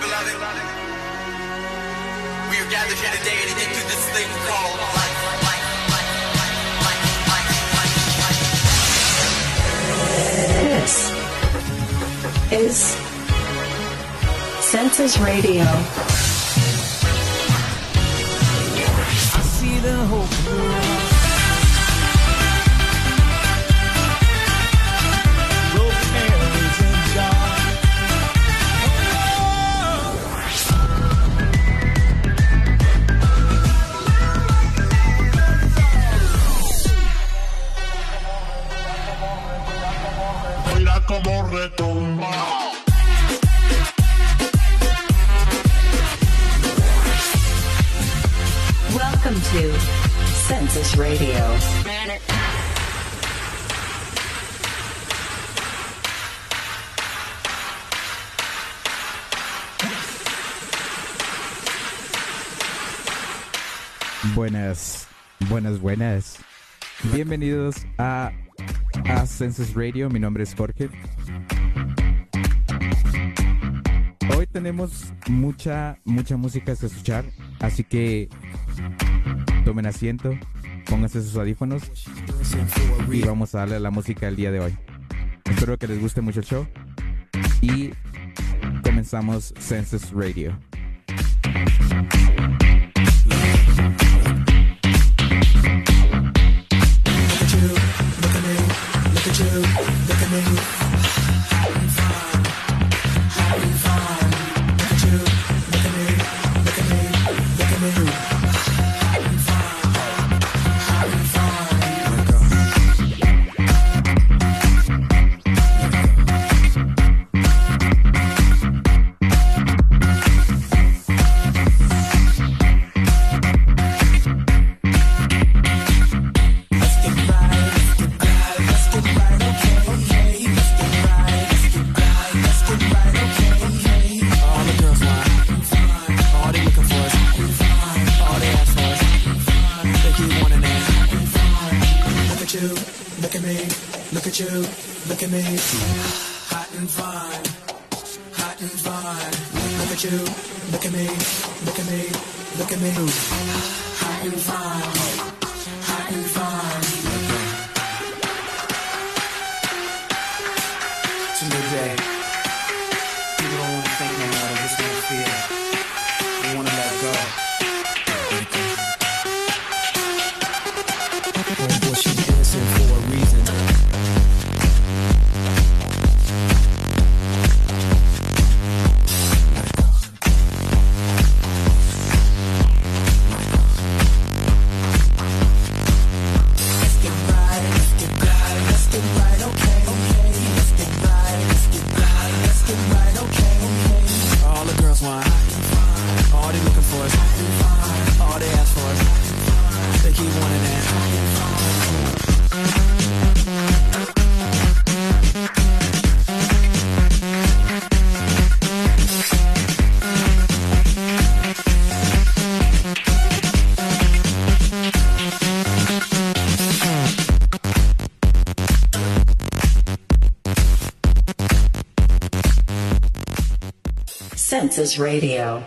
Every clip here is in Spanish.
beloved. We are gathered here today to get this thing called life. this is Census Radio. Bienvenidos a, a Census Radio. Mi nombre es Jorge. Hoy tenemos mucha, mucha música que escuchar, así que tomen asiento, pónganse sus audífonos y vamos a darle a la música del día de hoy. Espero que les guste mucho el show y comenzamos Census Radio. look at me. Radio.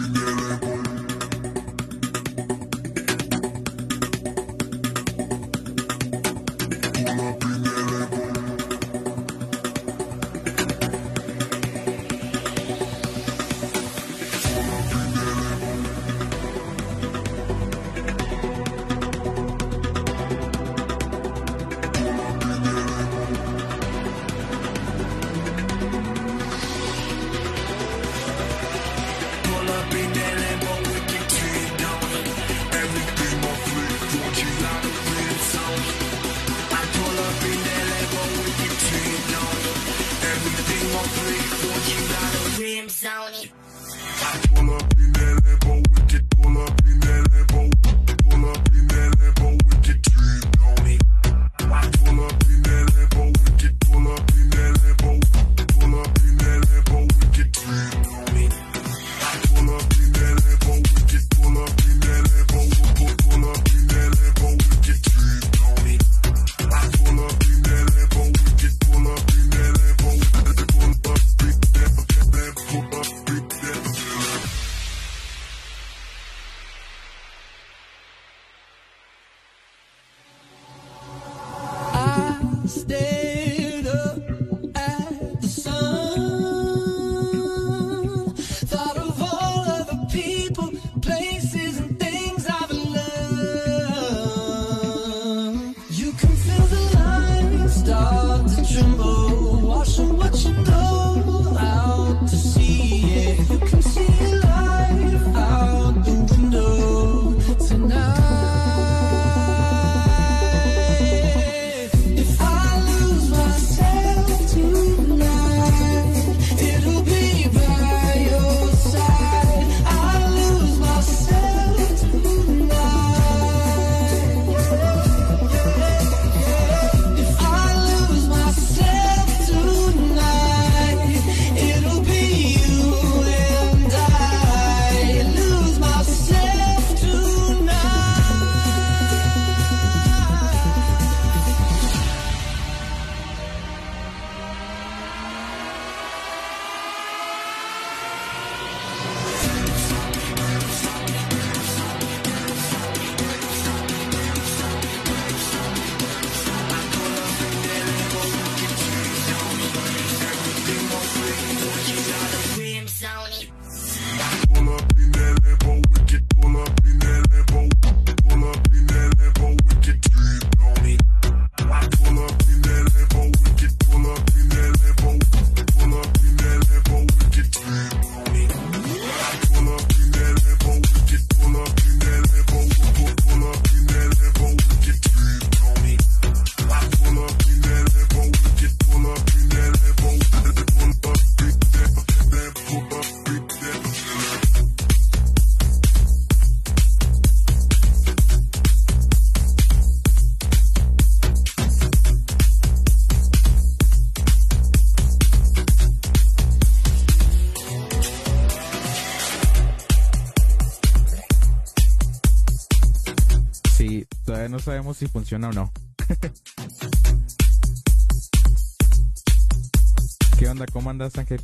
no sabemos si funciona o no. ¿Qué onda? ¿Cómo andas, Ángel?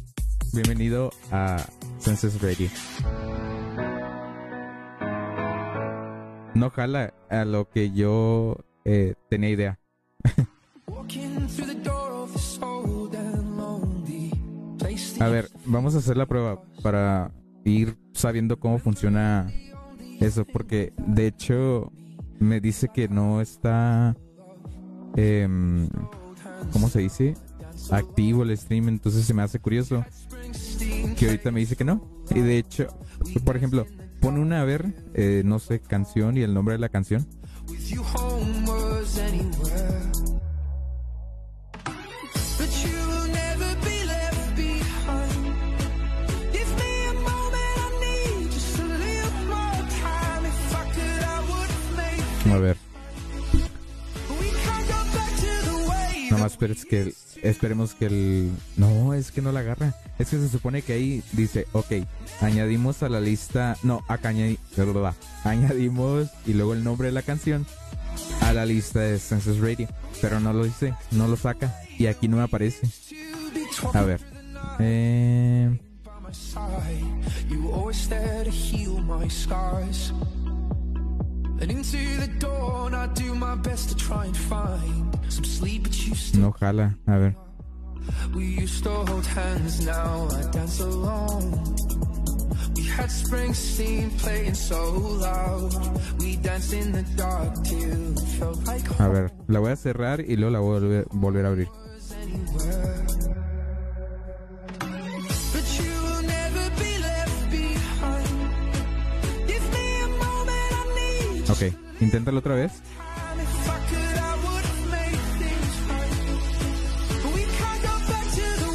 Bienvenido a Senses Radio. No jala a lo que yo eh, tenía idea. A ver, vamos a hacer la prueba para ir sabiendo cómo funciona eso, porque de hecho me dice que no está, em, ¿cómo se dice? Activo el stream, entonces se me hace curioso que ahorita me dice que no. Y de hecho, por ejemplo, pone una a ver, eh, no sé, canción y el nombre de la canción. A ver, nomás esperes que el- esperemos que el... No, es que no la agarra. Es que se supone que ahí dice, ok, añadimos a la lista... No, acá añadi- añadimos y luego el nombre de la canción a la lista de Census Radio. Pero no lo dice, no lo saca. Y aquí no me aparece. A ver. Eh, no jala. A ver. We used to hold hands, now I dance alone. We had Springsteen playing so loud. We danced in the dark till it felt like A ver, la voy a cerrar y luego la voy a volver a abrir.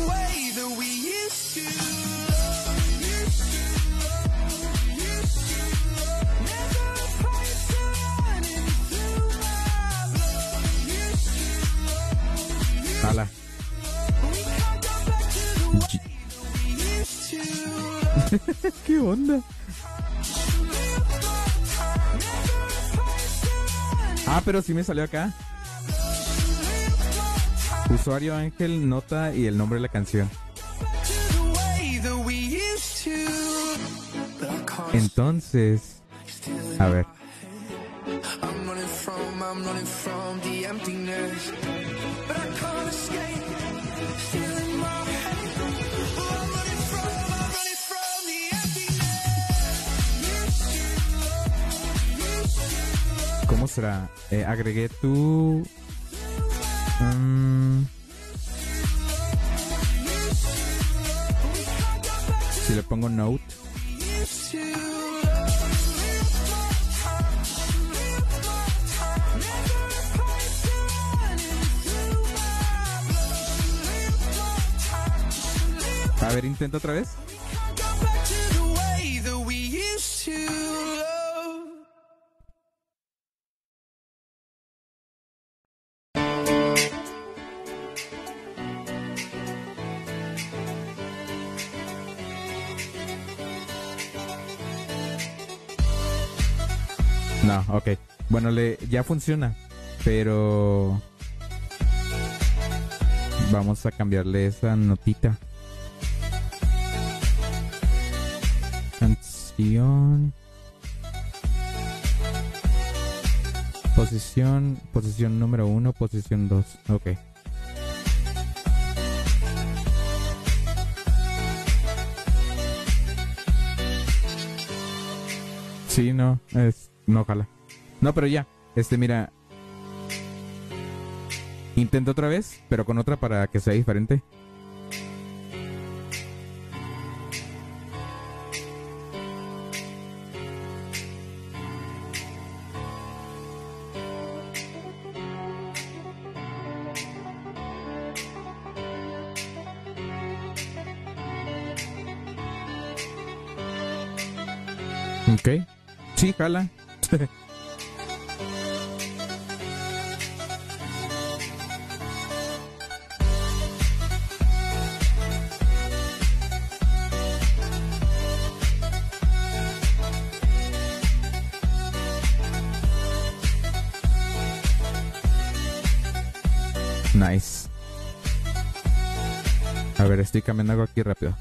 Way we used to. ¿Qué onda? Ah, pero sí me salió acá. Usuario Ángel, nota y el nombre de la canción. Entonces, a ver. ¿Cómo será? Eh, agregué tu... mm, si le pongo note. A ver, intenta otra vez. Ok. Bueno, le, ya funciona, pero vamos a cambiarle esa notita. Canción. Posición, posición número uno, posición dos. Ok. Sí, no, es, no, ojalá. No, pero ya, este, mira. Intento otra vez, pero con otra para que sea diferente. Sí, jala. estoy cambiando algo aquí rápido.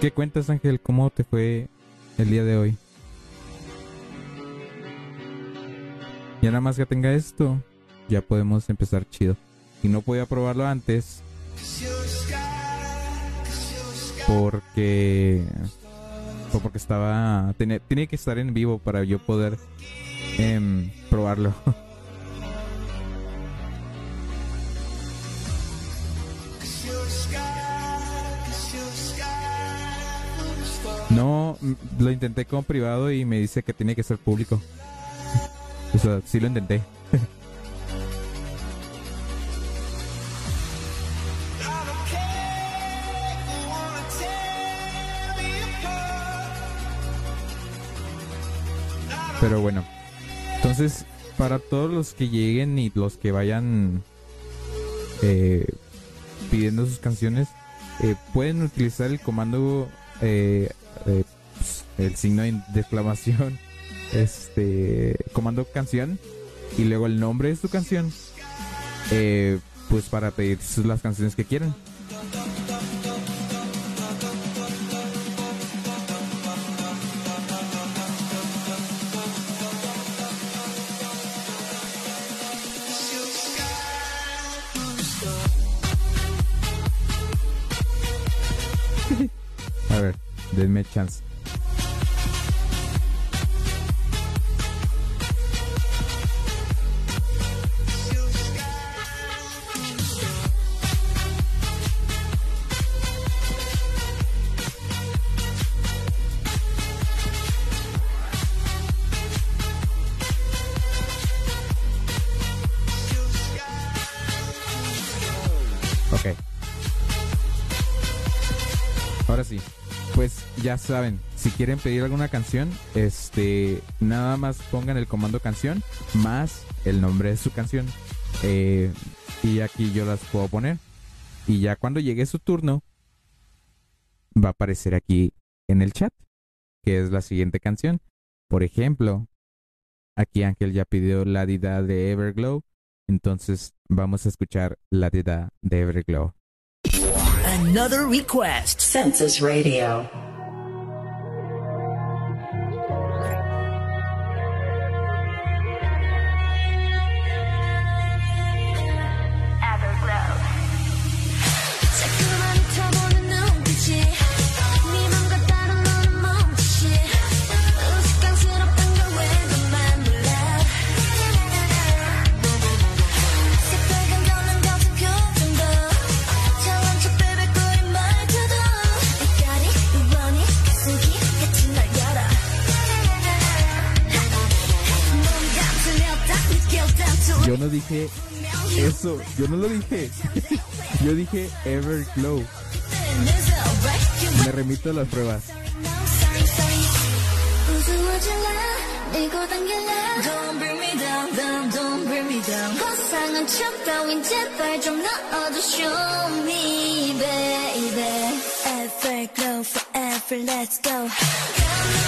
Qué cuentas, Ángel? ¿Cómo te fue el día de hoy? Ya nada más que tenga esto, ya podemos empezar chido. Y no podía probarlo antes porque o porque estaba tenía, tenía que estar en vivo para yo poder em, probarlo. lo intenté con privado y me dice que tiene que ser público. O sea, sí lo intenté. Pero bueno, entonces para todos los que lleguen y los que vayan eh, pidiendo sus canciones, eh, pueden utilizar el comando, eh, eh, el signo de exclamación, este comando canción y luego el nombre de su canción, eh, pues para pedir las canciones que quieran. A ver, denme chance. Saben, si quieren pedir alguna canción, este, nada más pongan el comando canción más el nombre de su canción. Eh, y aquí yo las puedo poner. Y ya cuando llegue su turno, va a aparecer aquí en el chat, que es la siguiente canción. Por ejemplo, aquí Ángel ya pidió la dida de Everglow. Entonces vamos a escuchar la dida de Everglow. Another request. Census Radio. Yo no lo dije. Yo dije Everglow. Me remito a las pruebas. Everglow forever, let's go.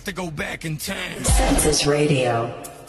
have to go back in time. Census Radio.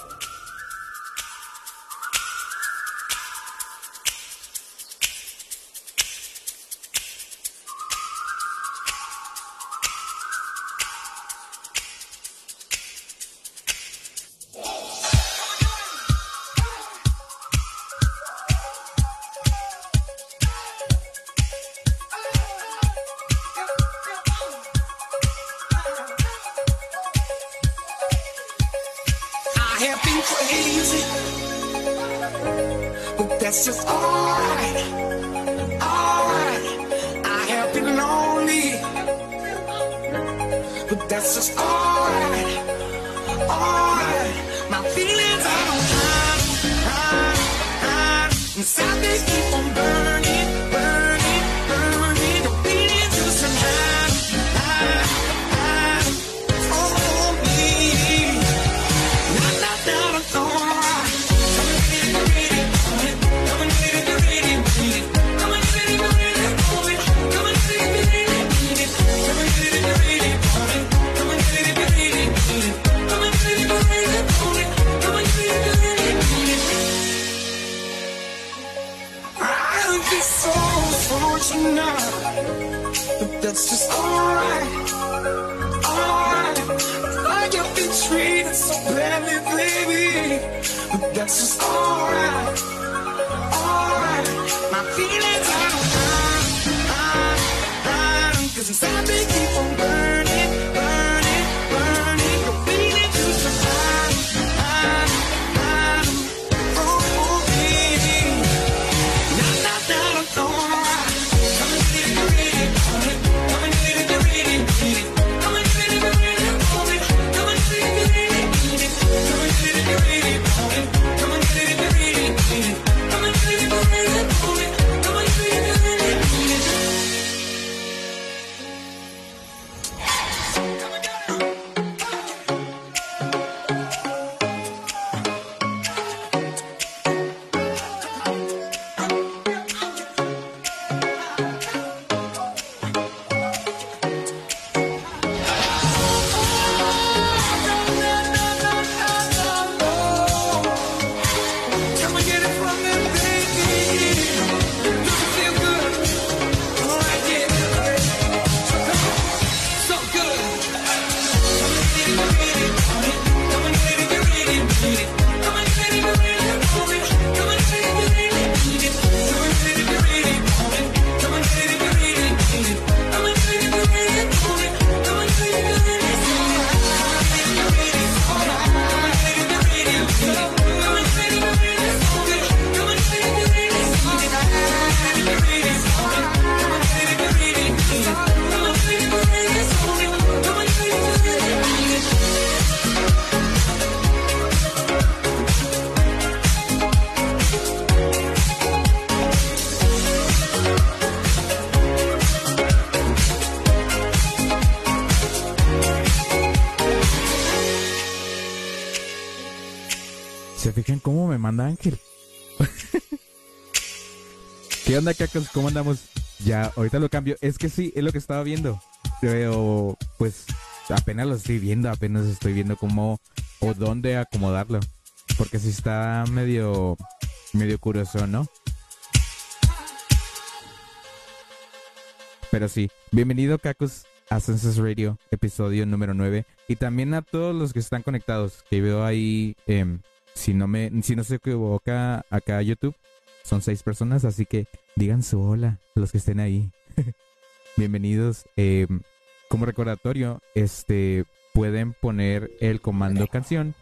Onda, cacos? ¿Cómo andamos? Ya, ahorita lo cambio. Es que sí, es lo que estaba viendo. Pero, pues, apenas lo estoy viendo, apenas estoy viendo cómo o dónde acomodarlo. Porque sí está medio, medio curioso, ¿no? Pero sí, bienvenido, cacos, a Census Radio, episodio número 9. Y también a todos los que están conectados, que veo ahí, em, si no me, si no se equivoca, acá YouTube, son seis personas, así que digan su hola, los que estén ahí. Bienvenidos. em, como recordatorio, este, pueden poner el comando canción,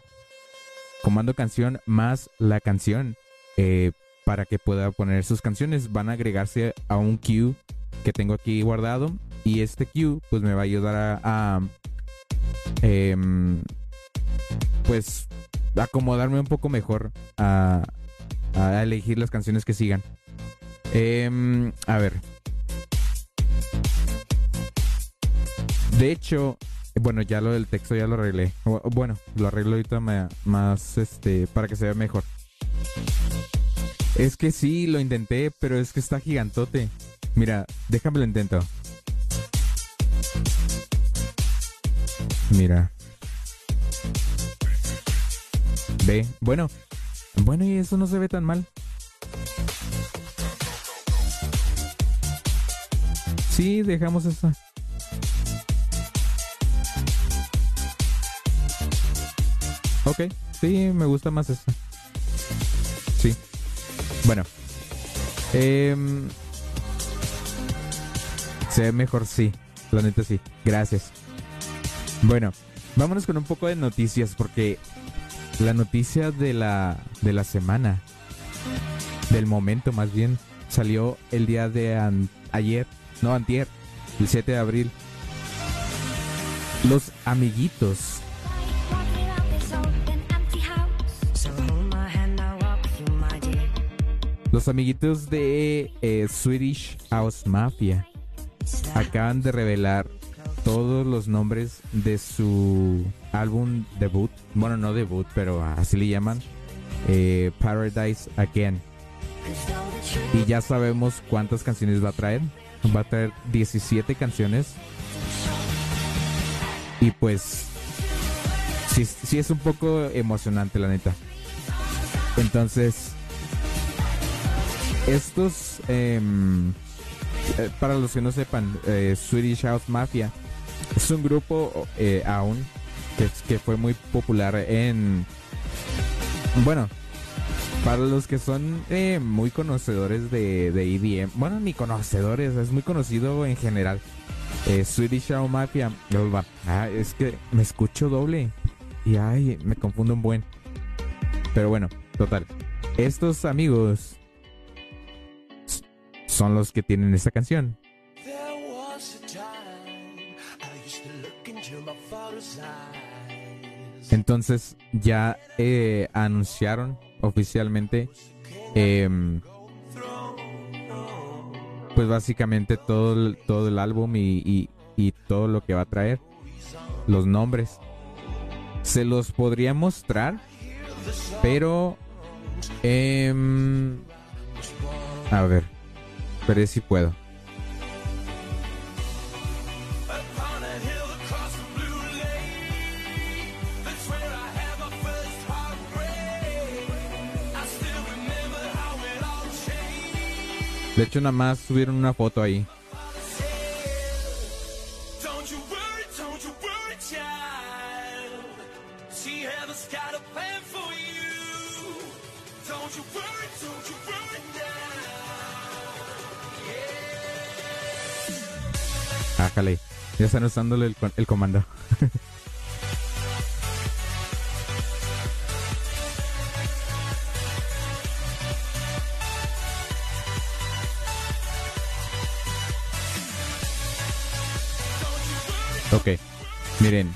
comando canción más la canción, eh, para que pueda poner sus canciones. Van a agregarse a un queue que tengo aquí guardado y este queue pues me va a ayudar a, a, em, pues acomodarme un poco mejor a, a elegir las canciones que sigan. Em, a ver. De hecho, bueno, ya lo del texto ya lo arreglé. Bueno, lo arreglo ahorita más este para que se vea mejor. Es que sí, lo intenté, pero es que está gigantote. Mira, déjame lo intento. Mira. Ve, bueno. Bueno, y eso no se ve tan mal. Sí, dejamos esa. Ok, sí, me gusta más esta. Sí. Bueno. Em, se ve mejor, sí. La neta sí. Gracias. Bueno, vámonos con un poco de noticias porque la noticia de la, de la semana, del momento más bien, salió el día de an- ayer, no antier, el 7 de abril. Los amiguitos Los amiguitos de eh, Swedish House Mafia acaban de revelar todos los nombres de su álbum debut. Bueno, no debut, pero así le llaman. eh, Paradise Again. Y ya sabemos cuántas canciones va a traer. Va a traer 17 canciones. Y pues... Sí, sí es un poco emocionante, la neta. Entonces... Estos... em, eh, para los que no sepan, eh, Swedish House Mafia es un grupo eh, aún que, fue muy popular en... Bueno, para los que son eh, muy conocedores de, de EDM, bueno, ni conocedores, es muy conocido en general. Eh, Swedish Mafia, ah, es que me escucho doble y ay, me confundo un buen. Pero bueno, total. Estos amigos son los que tienen esta canción. Entonces ya eh, anunciaron oficialmente em, pues básicamente todo el, todo el álbum y, y- todo lo que va a traer. Los nombres. Se los podría mostrar, pero... em, a ver, veré si puedo. De hecho, nada más subieron una foto ahí. Ájale. Ya están usándole el, el comando. Ok, miren.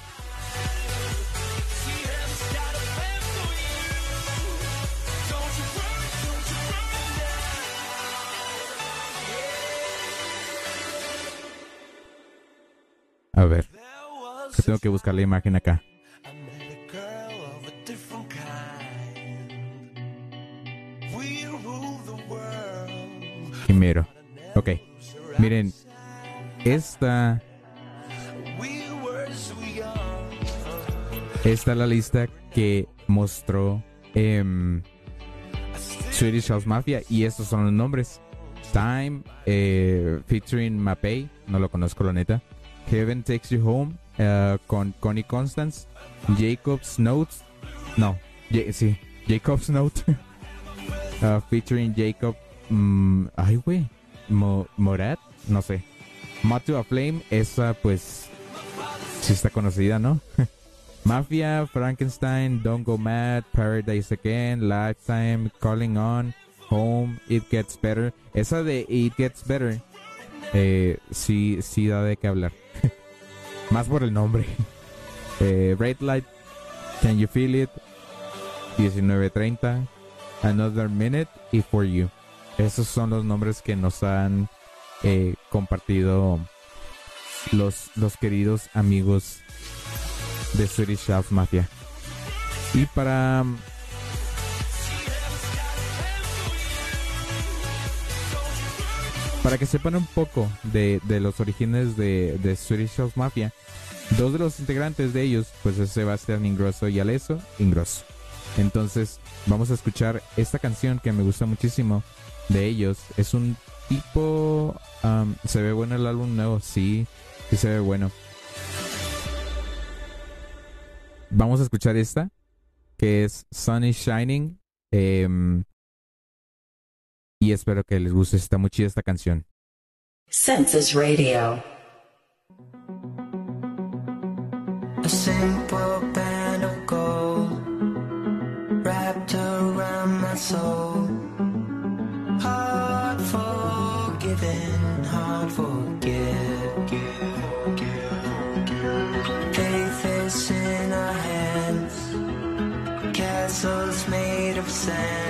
A ver. Tengo que buscar la imagen acá. Quimero. Ok. Miren. Esta Esta es la lista que mostró em, Swedish House Mafia y estos son los nombres. Time, eh, featuring Mapei, no lo conozco la neta. Heaven Takes You Home, eh, con Connie Constance. Jacob's Notes, no, sí, Jacob's Note, uh, featuring Jacob, mm, ay güey, Mo- Morat, no sé. To a Flame, esa pues, sí está conocida, ¿no? Mafia, Frankenstein, Don't Go Mad, Paradise Again, Lifetime, Calling On, Home, It Gets Better. Esa de It Gets Better, eh, sí, sí da de qué hablar. Más por el nombre. Eh, Red Light, Can You Feel It, 1930, Another Minute y For You. Esos son los nombres que nos han eh, compartido los, los queridos amigos de Swedish Mafia. Y para para que sepan un poco de, de los orígenes de, de Swedish House Mafia, dos de los integrantes de ellos, pues es Sebastián Ingrosso y Alesso Ingrosso. Entonces, vamos a escuchar esta canción que me gusta muchísimo de ellos. Es un tipo... am, ¿Se ve bueno el álbum nuevo? Sí, sí se ve bueno. Vamos a escuchar esta, que es Sun is Shining. em, y espero que les guste. Está muy chida esta canción. Census Radio. A simple band of gold wrapped around my soul. Sand.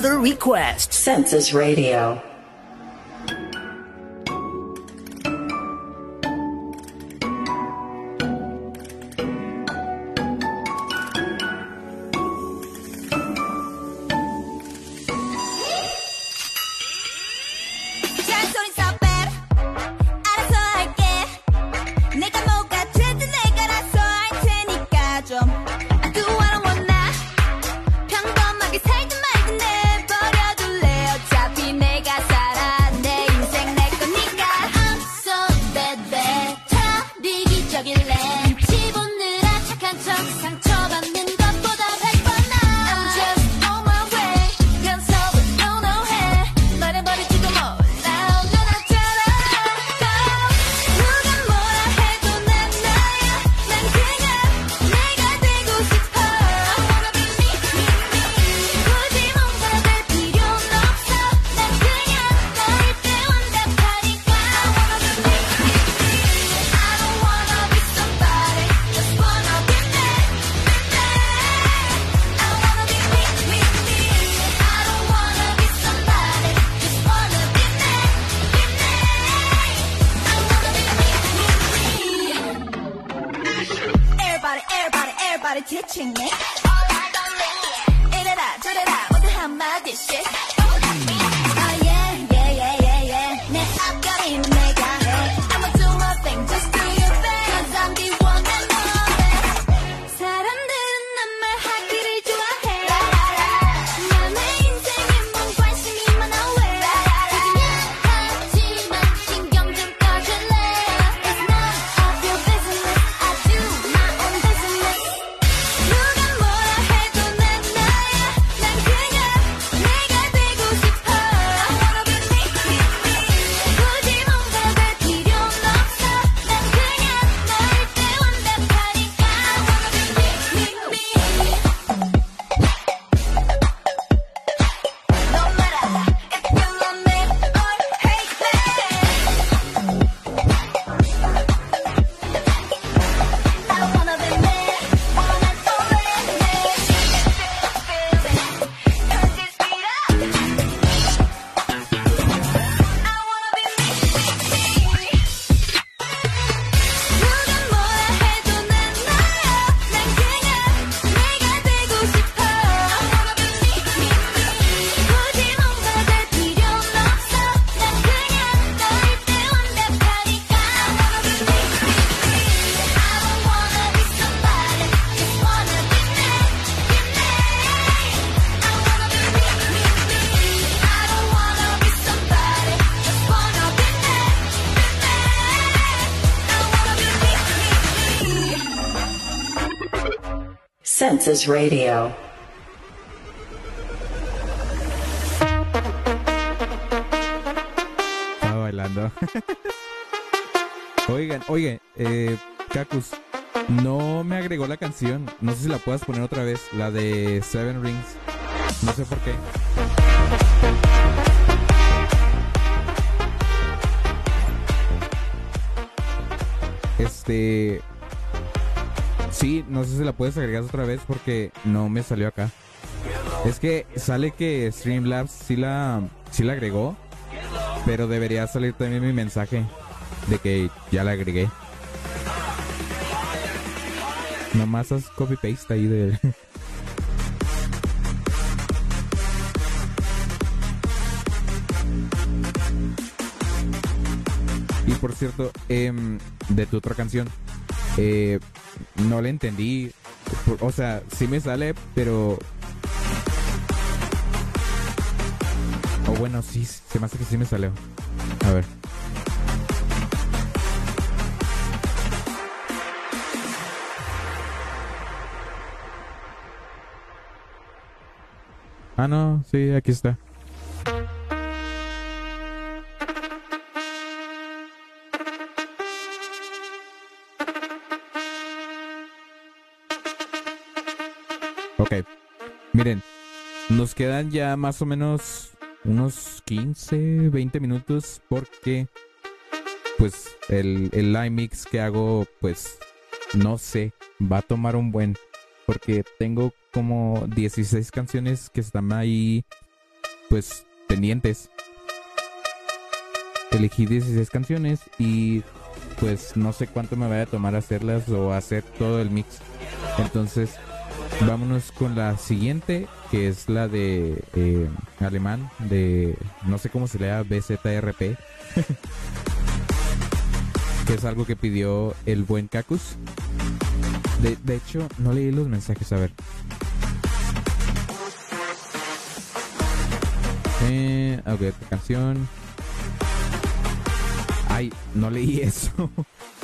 Another request. Census Radio. Radio. Estaba bailando. oigan, oigan, eh, Kakus, no me agregó la canción. No sé si la puedas poner otra vez, la de Seven Rings. No sé por qué. Este. Sí, no sé si la puedes agregar otra vez porque no me salió acá. Es que sale que Streamlabs sí la, sí la agregó, pero debería salir también mi mensaje de que ya la agregué. Nomás haz copy paste ahí de. Y por cierto, em, de tu otra canción, eh, no la entendí. O sea, sí me sale, pero. O bueno, sí, se me hace que sí me salió. A ver. Ah, no, sí, aquí está. Ok. Miren, nos quedan ya más o menos unos 15, 20 minutos porque pues el, el live mix que hago pues no sé, va a tomar un buen porque tengo como 16 canciones que están ahí pues pendientes. Elegí 16 canciones y pues no sé cuánto me vaya a tomar hacerlas o hacer todo el mix. Entonces, vámonos con la siguiente, que es la de eh, alemán, de no sé cómo se lea, BZRP. que es algo que pidió el buen Kakus. De, de hecho, no leí los mensajes, a ver. Eh, ok, otra canción. Ay, no leí eso.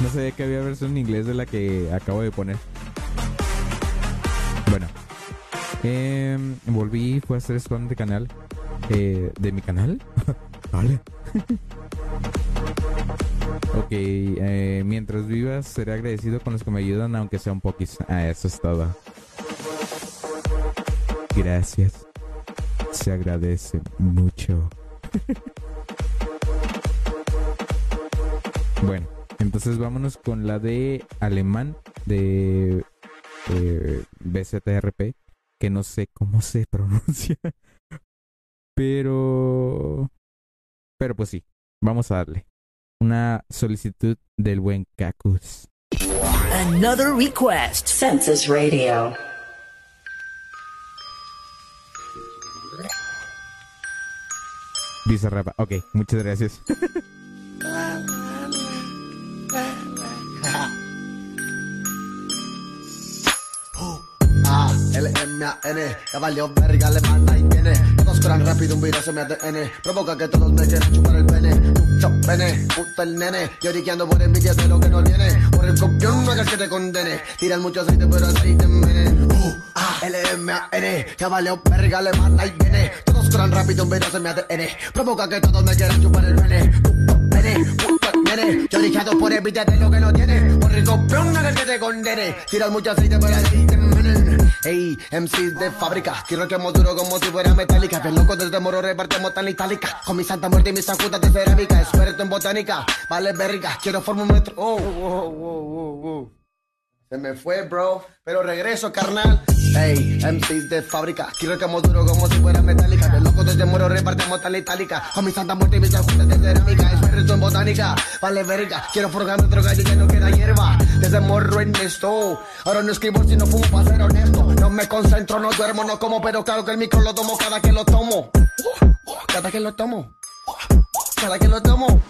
no sabía que había versión en inglés de la que acabo de poner. Bueno. em, volví, fue a hacer spam de canal. Eh, ¿De mi canal? vale. ok, eh, mientras vivas, seré agradecido con los que me ayudan, aunque sea un poquis. Ah, eso es todo. Gracias. Se agradece mucho. bueno, entonces vámonos con la de alemán de eh, BZRP, que no sé cómo se pronuncia. Pero... Pero pues sí, vamos a darle. Una solicitud del buen Kakus. Another request. Census Radio. Bizarrap. Ok, muchas gracias. A, L, M, A, N, ya valió verga, le manda y viene. Todos corran rápido, un virus se me ADN. Provoca que todos me quieran chupar el pene. Mucho pene, puta el nene. Lloriqueando por envidia de lo que no viene. Por el copión no hagas que te condene. Tiran mucho aceite, pero aceite envenen. U, A, L, M, A, N, ya valió verga, le manda y viene. Todos corran rápido, un virus se me ADN. Provoca que todos me quieran chupar el pene. Mucho pene, puta el nene. Lloriqueando por de lo que no tiene. Por no hagas que te condene. Tiran mucho aceite, pero aceite envenen. Ey, MCs de fábrica, quiero que duro como si fuera metálica. Bien loco desde moro repartimos tan itálica. Con mi santa muerte y mis sacudas de cerámica. Experto en botánica, vale verga, quiero formar un metro. Oh, oh, oh, oh, oh. Se me fue, bro, pero regreso, carnal. Ey, MCs de fábrica, quiero que duro como si fuera metálica. Bien loco desde moro repartimos tan itálica. Con mi santa muerte y mis sacudas de cerámica. Experto en botánica, vale verga, quiero forjar otro gallo que no queda hierba. Desde morro en esto, ahora no escribo si no fumo para ser honesto. No me concentro, no duermo, no como, pero claro que el micro lo tomo cada que lo tomo. Cada que lo tomo. Cada que lo tomo.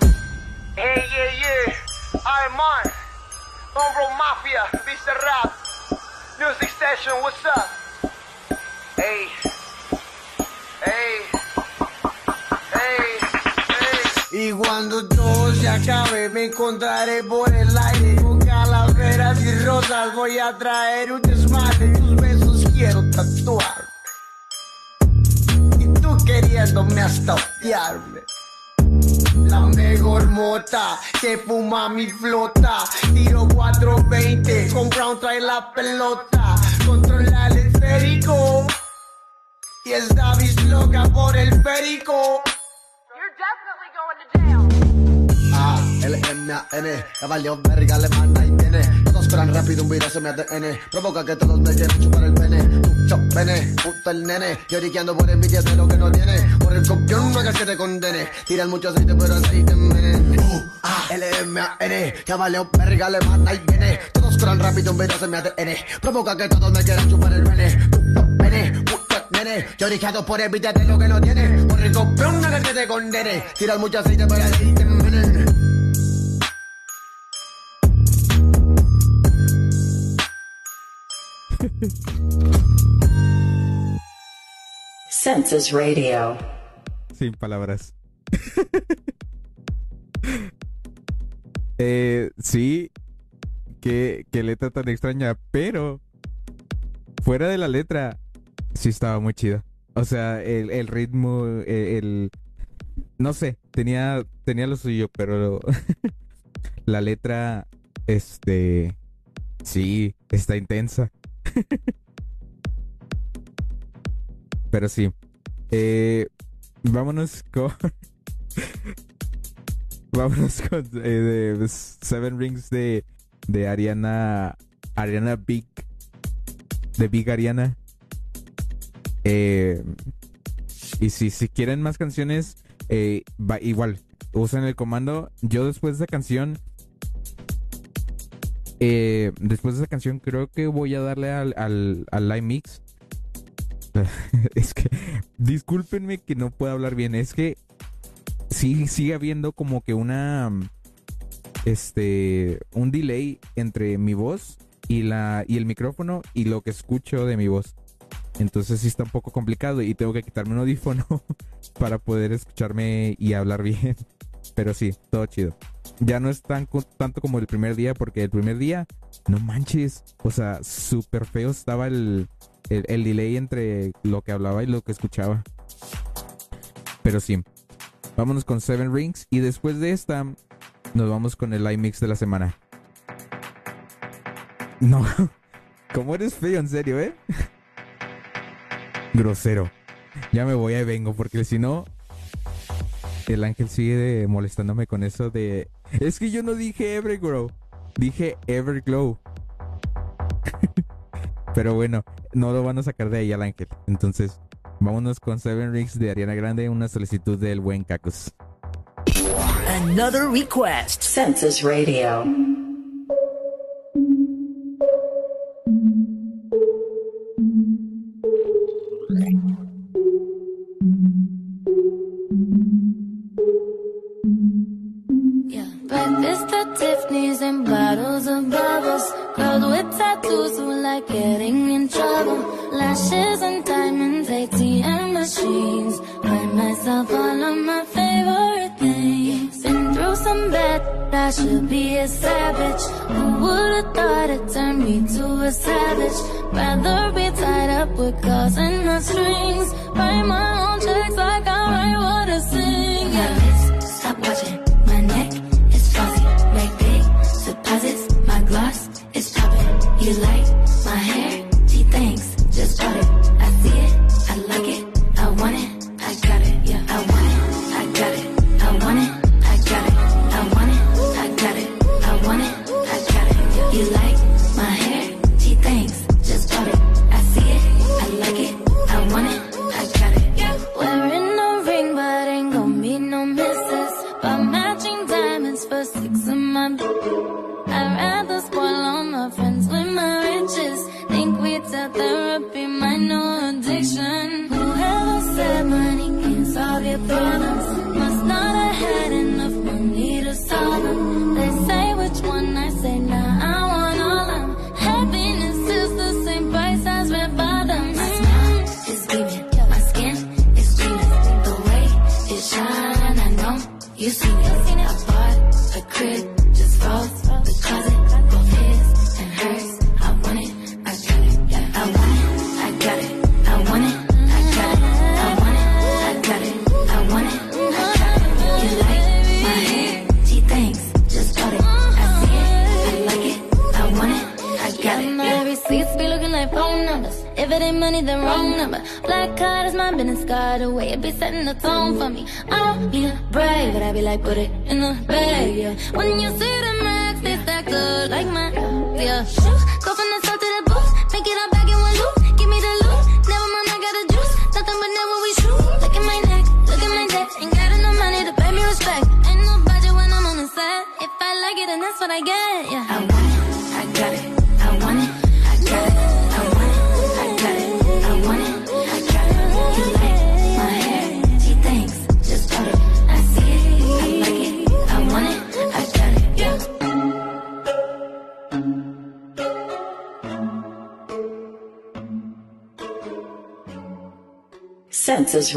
Hey, yeah, yeah. I'm on. Hombro Mafia, Mr. Rap. Music Session, what's up? Hey. Hey. Y cuando todo se acabe, me encontraré por el aire con calaveras y rosas. Voy a traer un desmadre, tus besos quiero tatuar. Y tú queriéndome hasta odiarme. La mejor mota que fuma mi flota. Tiro 420, con Brown trae la pelota. Controla el esférico. Y es Davis loca por el férico. A, L, M, A, N, ya valió verga, le manda y viene. Todos corran rápido, un virus me ADN. Provoca que todos me quieran chupar el pene. Mucho pene, puta el nene. Lloriqueando por envidia de lo que no tiene. Por el copión no hagas que te condene. Tiran mucho aceite, pero aceite envenen. U, A, L, M, A, N, ya valió verga, le manda y viene. Todos corran rápido, un virus me ADN. Provoca que todos me quieran chupar el pene. Mucho pene, nene. Lloriqueando por envidia de lo que no tiene. Por el copión no hagas que te condene. Tiran mucho aceite, pero aceite Census Radio. Sin palabras. eh, sí, qué, letra tan extraña, pero fuera de la letra, sí estaba muy chida. O sea, el, el ritmo, el, el- No sé, tenía, tenía lo suyo, pero la letra, este... Sí, está intensa. pero sí. Eh, vámonos con... vámonos con eh, Seven Rings de, de Ariana... Ariana Big. De Big Ariana. Eh, y si, si quieren más canciones, va, igual, usen el comando. Yo después de esa canción, eh, después de esa canción creo que voy a darle al, al, al live mix. es que, discúlpenme que no puedo hablar bien, es que sí sigue habiendo como que una, este, un delay entre mi voz y la y el micrófono y lo que escucho de mi voz. Entonces sí está un poco complicado y tengo que quitarme un audífono para poder escucharme y hablar bien. Pero sí, todo chido. Ya no es tan tanto como el primer día, porque el primer día, no manches, o sea, súper feo estaba el, el, el delay entre lo que hablaba y lo que escuchaba. Pero sí, vámonos con Seven Rings y después de esta, nos vamos con el live mix de la semana. No, ¿cómo eres feo, en serio, eh? Grosero. Ya me voy, ahí vengo, porque si no, el ángel sigue molestándome con eso de... Es que yo no dije Evergrow, dije Everglow. Pero bueno, no lo van a sacar de ahí al ángel. Entonces, vámonos con Seven Rings de Ariana Grande, una solicitud del buen Cacos. Another request. Census Radio. Tiffany's and bottles of bubbles. Girls with tattoos who like getting in trouble. Lashes and diamonds, ATM machines. Buy myself all of my favorite things. Been through some bad, I should be a savage. Who would've thought it turned me to a savage? Rather be tied up with girls and the strings. Write my own checks like I write what I sing. Yeah. Stop watching. it's popping. You like Like put it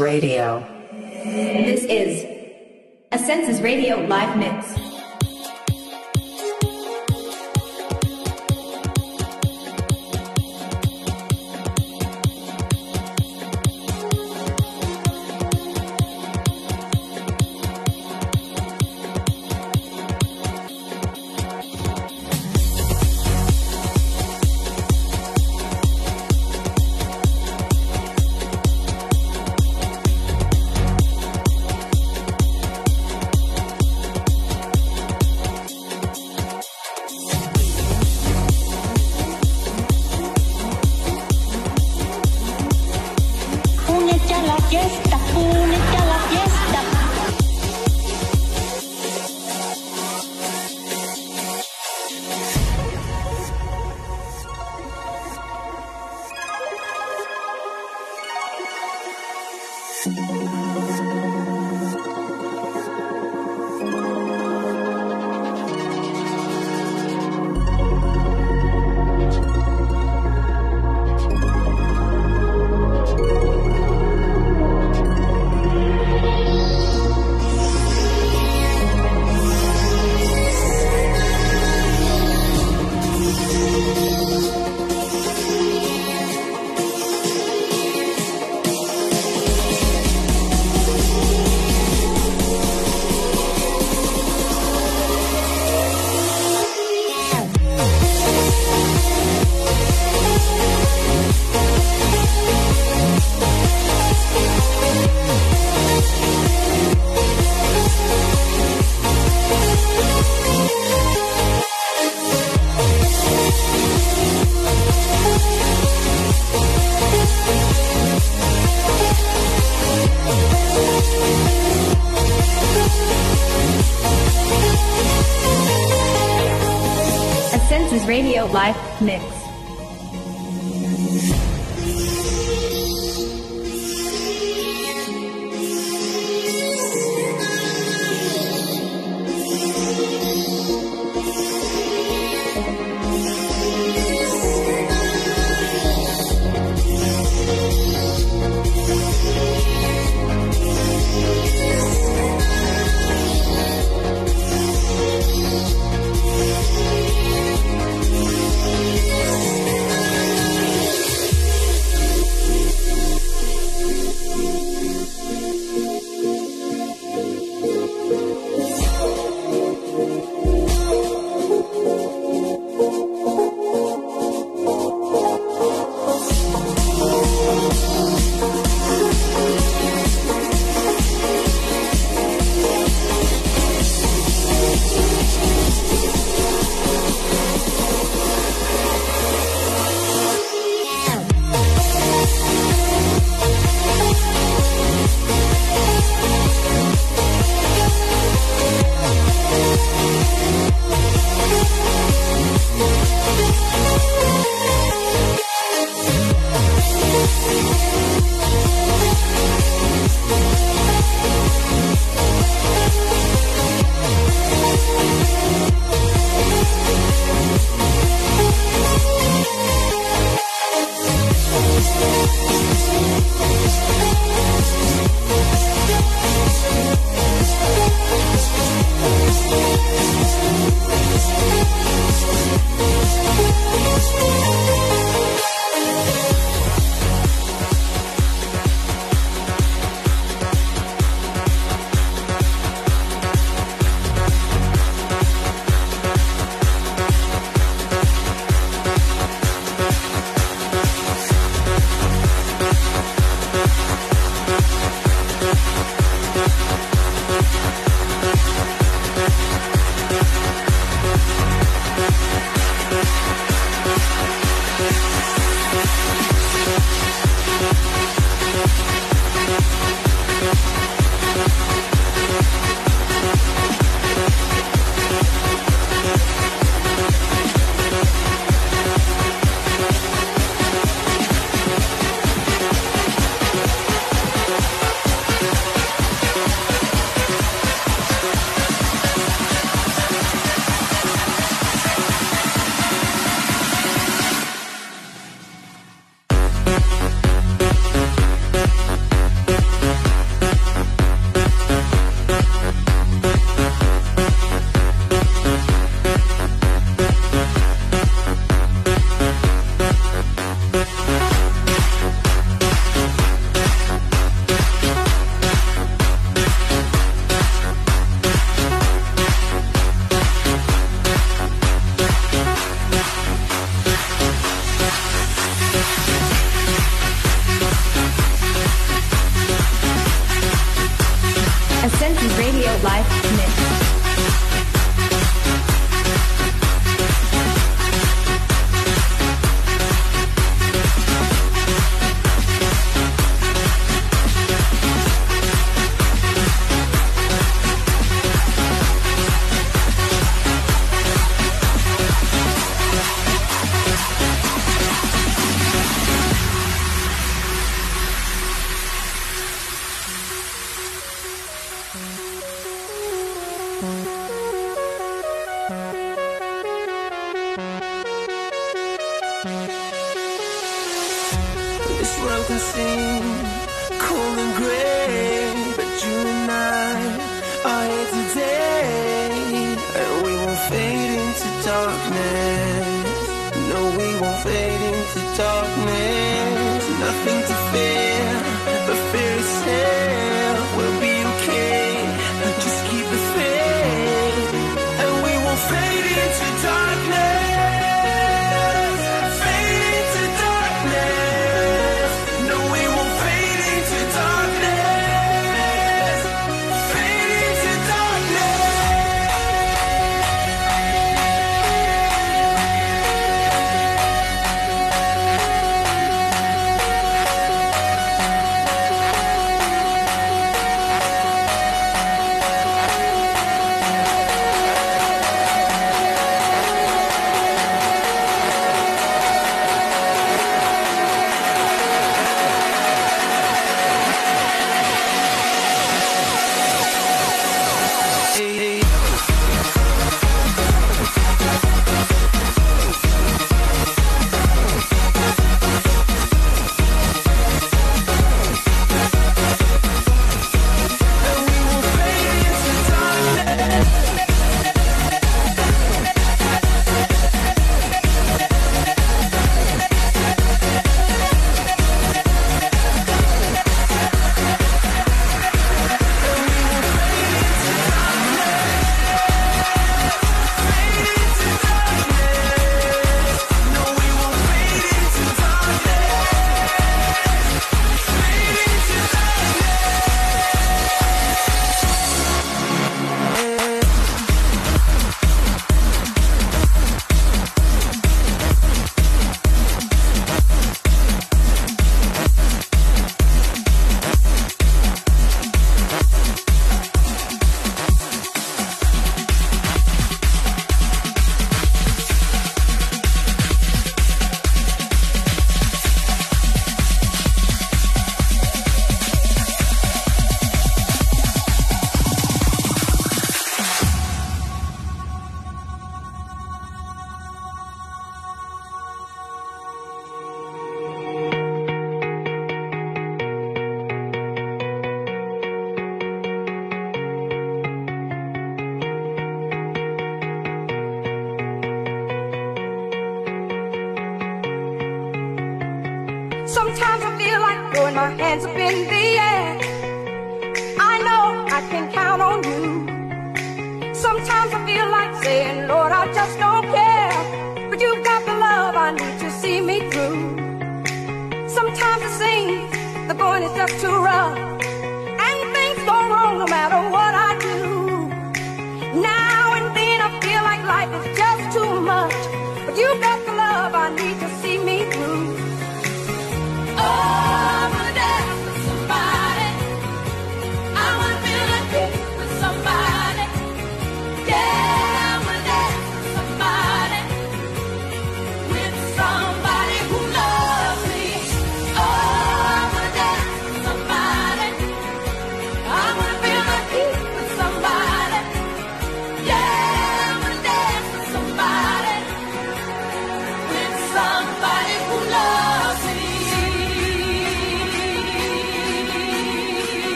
Radio. This is a Census Radio live mix. Life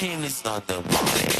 came to start the party.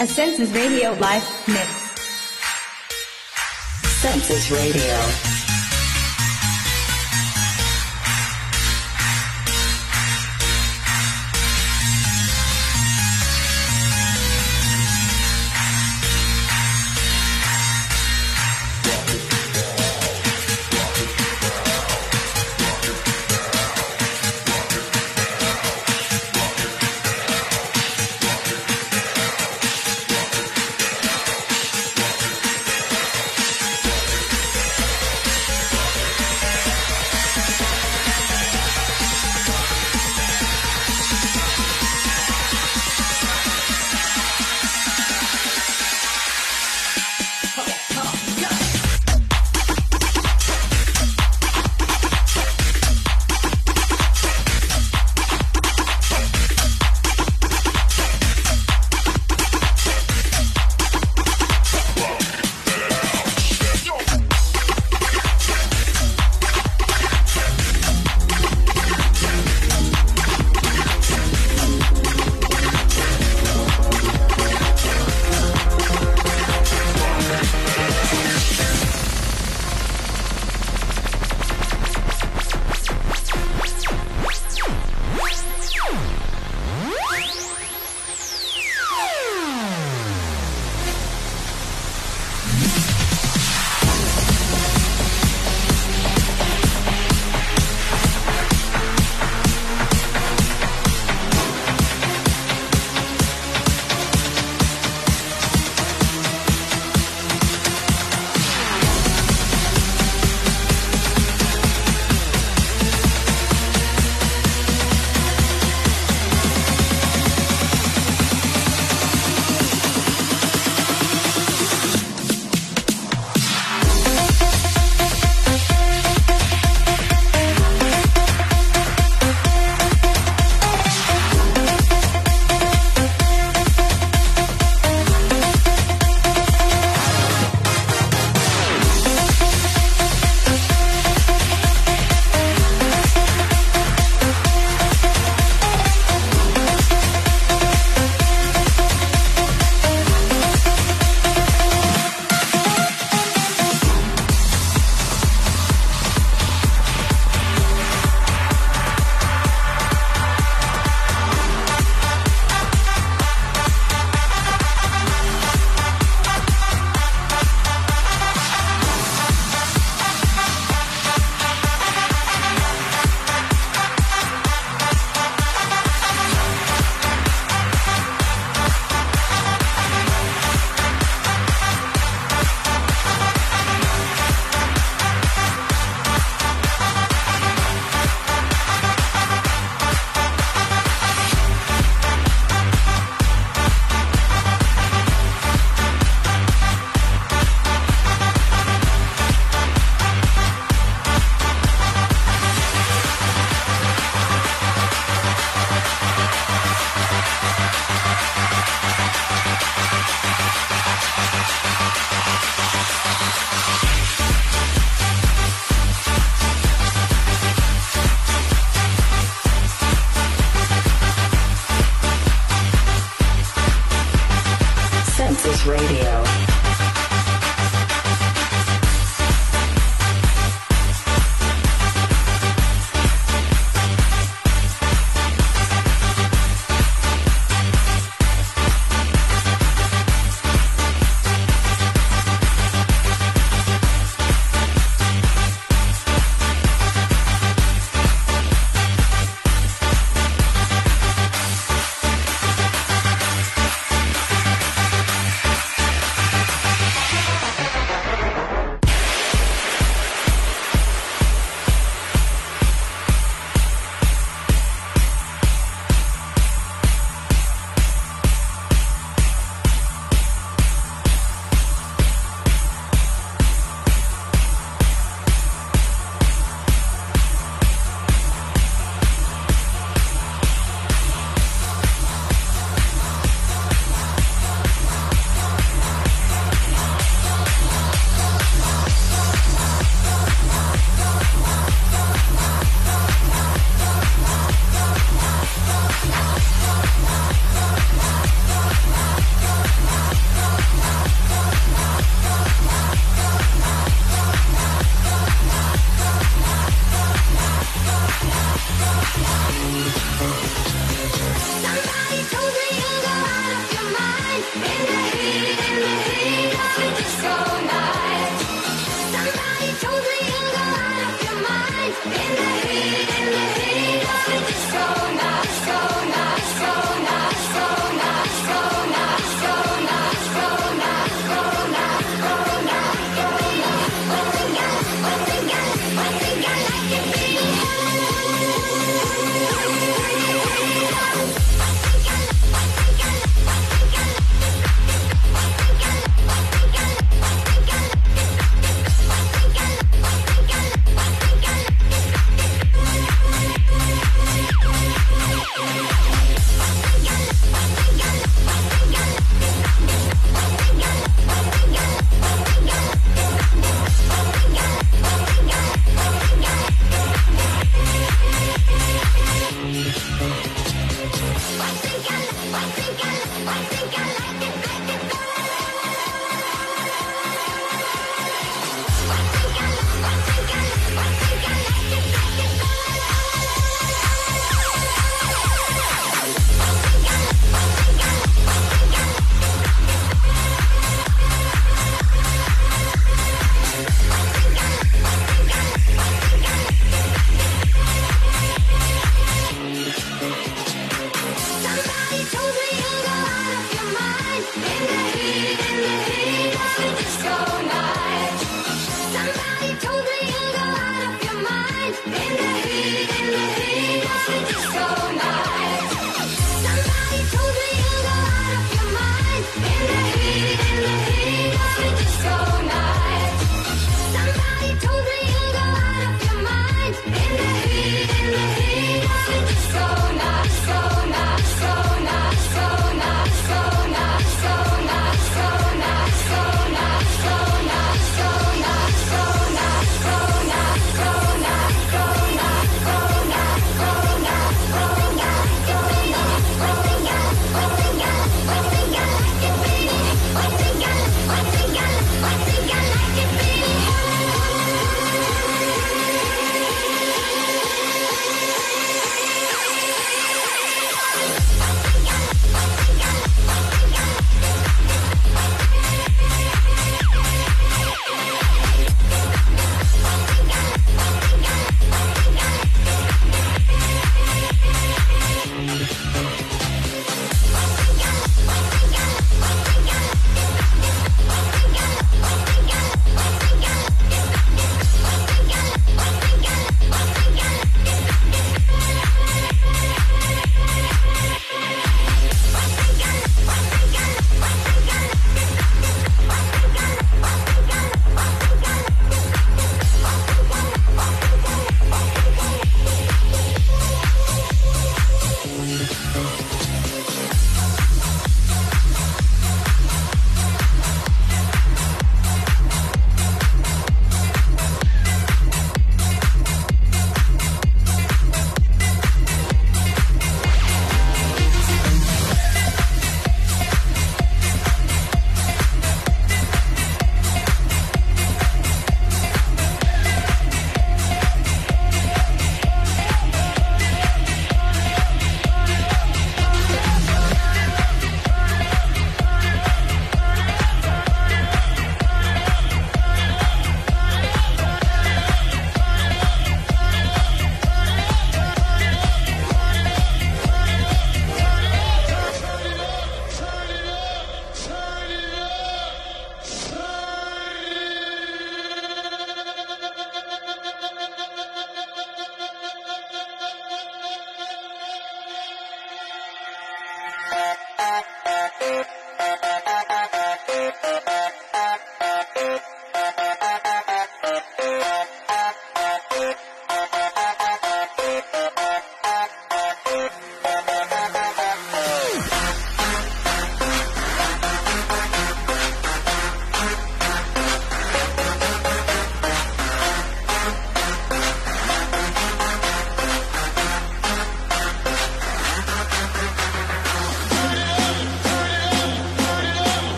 A Census Radio live mix. Census Radio.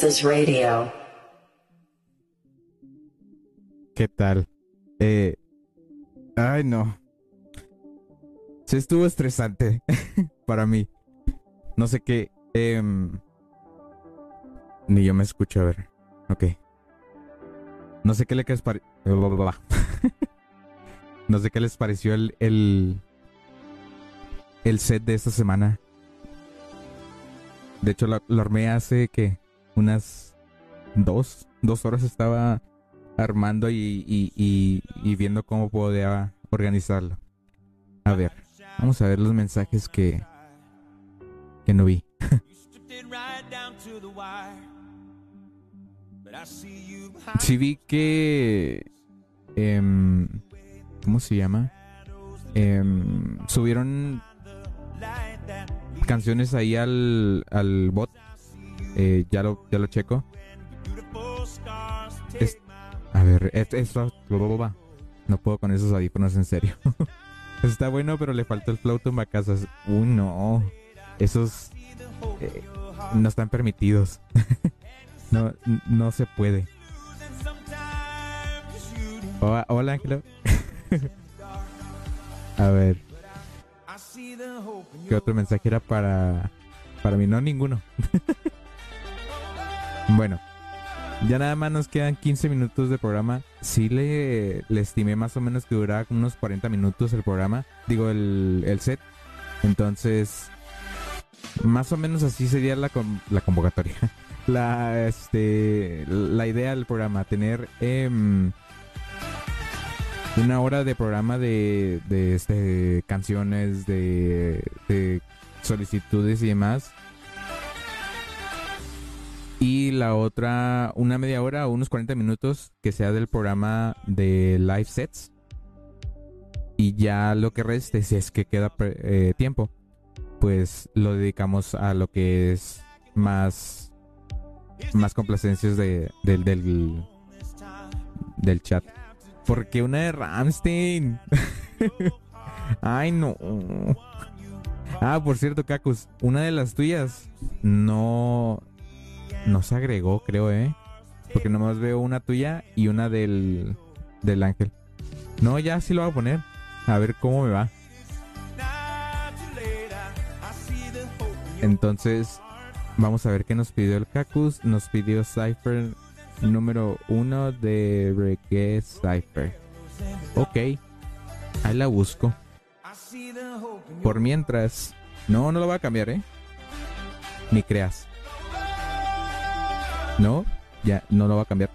Radio. ¿Qué tal? Eh, ay, no. Se estuvo estresante para mí. No sé qué. em, ni yo me escucho, a ver. Ok. No sé qué le les pare- No sé qué les pareció el, el, el set de esta semana. De hecho, lo, lo armé hace que unas dos, dos horas estaba armando y, y, y, y viendo cómo podía organizarlo. A ver, vamos a ver los mensajes que, que no vi. Sí vi que... em, ¿Cómo se llama? Em, subieron canciones ahí al, al bot. Eh, ya lo ya lo checo. Es- a ver, es- esto no puedo con esos audífonos en serio. Está bueno, pero le falta el flow tumbacasas. Uy, no. Esos eh, no están permitidos. no, no se puede. Hola Ángelo. A ver. ¿Qué otro mensaje era para, para mí? No, ninguno. Bueno, ya nada más nos quedan 15 minutos de programa. Sí le, estimé más o menos que duraba unos 40 minutos el programa. Digo, el, el set. Entonces, más o menos así sería la, la convocatoria. La, este, la idea del programa, tener em, una hora de programa de, de este, canciones, de, de solicitudes y demás. Y la otra, una media hora o unos 40 minutos que sea del programa de live sets. Y ya lo que reste, si es que queda eh, tiempo, pues lo dedicamos a lo que es más, más complacencias de, del, del, del chat. Porque una de Ramstein. Ay, no. Ah, por cierto, Cacus, una de las tuyas no no se agregó, creo, ¿eh? Porque nomás veo una tuya y una del del ángel. No, ya sí lo voy a poner. A ver cómo me va. Entonces, vamos a ver qué nos pidió el Cacus. Nos pidió Cypher número uno de Reggae Cypher. Ok, ahí la busco. Por mientras, no, no lo voy a cambiar, ¿eh? Ni creas. No, ya, no lo va a cambiar.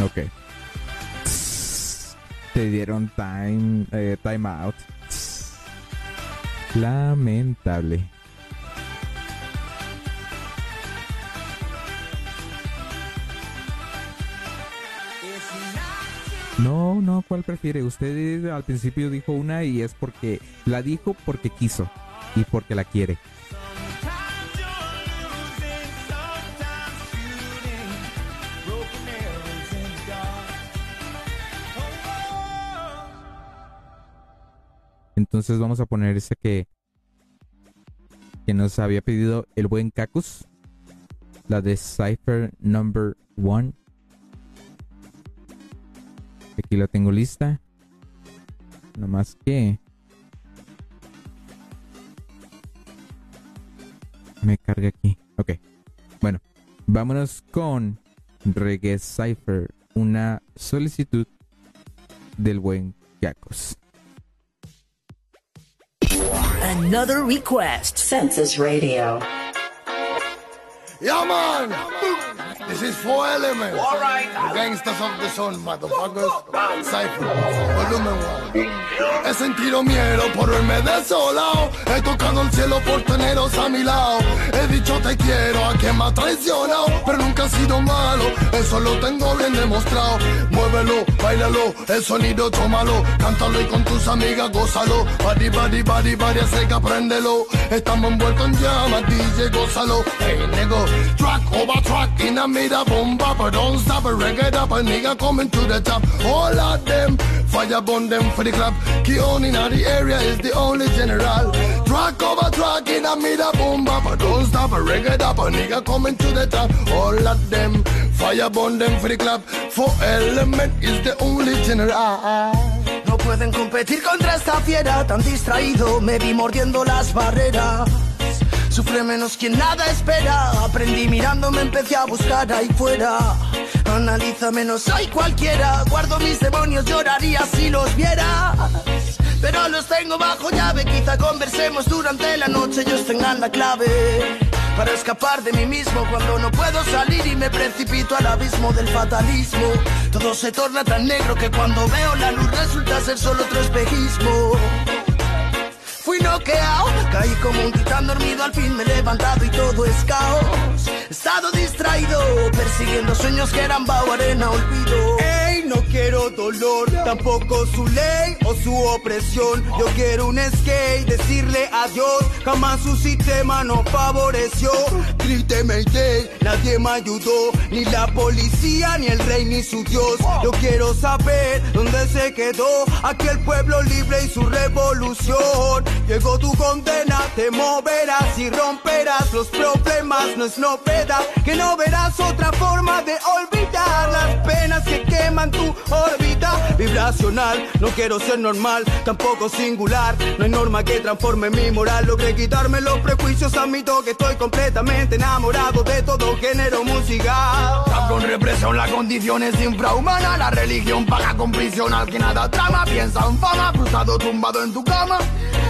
Ok. Te dieron time, eh, time out. Lamentable. ¿Cuál prefiere? Usted al principio dijo una y es porque la dijo porque quiso y porque la quiere. Entonces vamos a poner esa que que nos había pedido el buen Cacus, la de Cypher Number One. Aquí la tengo lista. No más que me carga aquí. Ok. Bueno, vámonos con Reggae Cypher, una solicitud del buen Cacus. Another request. Census Radio. Yeah, man. This is four elements. All right. The gangsters of the sun, motherfuckers. Cypher. Volumen one. He sentido miedo por verme desolado. He tocado el cielo por teneros a mi lado. He dicho te quiero a quien me ha traicionado. Pero nunca ha sido malo. Eso lo tengo bien demostrado. Muévelo, bailalo. El sonido tómalo. Cántalo y con tus amigas gózalo. Body, body, body, body, acerca, préndelo. Estamos envueltos en llamas, DJ, gózalo. Hey, nego. Track over track in a mid a bomba. But don't stop it, reggae up. A nigga coming to the top. All of them. Fire burn them for the club. Keon in the area is the only general. Track over track in a mid a bomba. But don't stop it, reggae up. A nigga coming to the top. All of them. Fire burn them for the club. For element is the only general. No pueden competir contra esta fiera tan distraído, me vi mordiendo las barreras. Sufre menos quien nada espera. Aprendí mirándome, empecé a buscar ahí fuera. Analiza menos, hay cualquiera. Guardo mis demonios, lloraría si los vieras. Pero los tengo bajo llave, quizá conversemos durante la noche, ellos tengan la clave. Para escapar de mí mismo cuando no puedo salir y me precipito al abismo del fatalismo. Todo se torna tan negro que cuando veo la luz resulta ser solo otro espejismo. Fui noqueado, caí como un titán dormido, al fin me he levantado y todo es caos. He estado distraído, persiguiendo sueños que eran bajo arena, olvido. Ey, no quiero dolor, tampoco su ley o su opresión. Yo quiero un skate, decirle adiós, jamás su sistema no favoreció. Grite Mayday, nadie me ayudó, ni la policía, ni el rey, ni su dios. Yo quiero saber dónde se quedó aquel pueblo libre su revolución. Llegó tu condena, te moverás y romperás los problemas, no es novedad que no verás otra forma de olvidar las penas que queman tu órbita vibracional. No quiero ser normal, tampoco singular. No hay norma que transforme mi moral. Logré quitarme los prejuicios, admito que estoy completamente enamorado de todo género musical. Con represión, la condición es infrahumana. La religión paga con prisión al que nada trama. Piensa en fama, frustrado, tumbado en tu cama.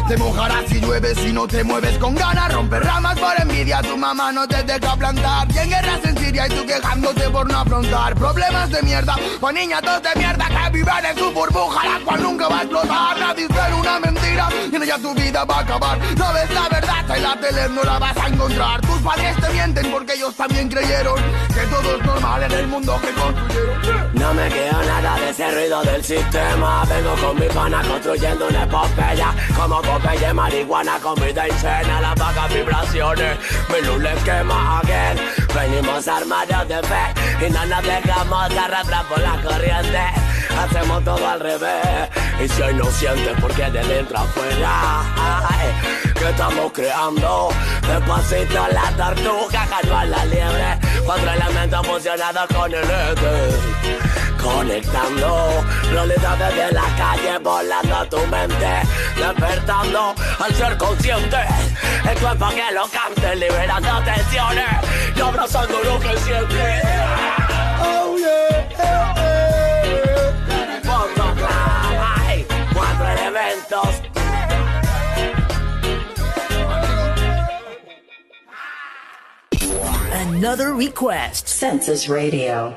Te mojarás si llueves si no te mueves con ganas. Romper ramas por envidia, tu mamá no te deja plantar. Y en guerras en Siria y tú quejándote por no afrontar problemas de mierda. O niñatos de mierda que viven en su burbuja, la cual nunca va a explotar. La disfrutar una mentira y en ella tu vida va a acabar. Sabes la verdad, en la tele no la vas a encontrar. Tus padres te mienten porque ellos también creyeron que todo es normal en el mundo que construyeron. No me queda nada de ese ruido del sistema. Vengo con mi pana construyendo una epopeya. Como Popeye, marihuana con vida y cena. Las vacas vibraciones, mi luz les quema again. Venimos armados de fe y no nos dejamos arrastrar por la corriente. Hacemos todo al revés. Y si hoy no sientes, porque de dentro afuera. ay, que estamos creando? Despacito la tortuga, ganó a la liebre. Cuatro elementos fusionados con el éter. Conectando realidades de la calle, volando a tu mente, despertando al ser consciente. El cuerpo que lo cante, liberando tensiones y abrazando lo que siente. Oh yeah, Another request. Census Radio.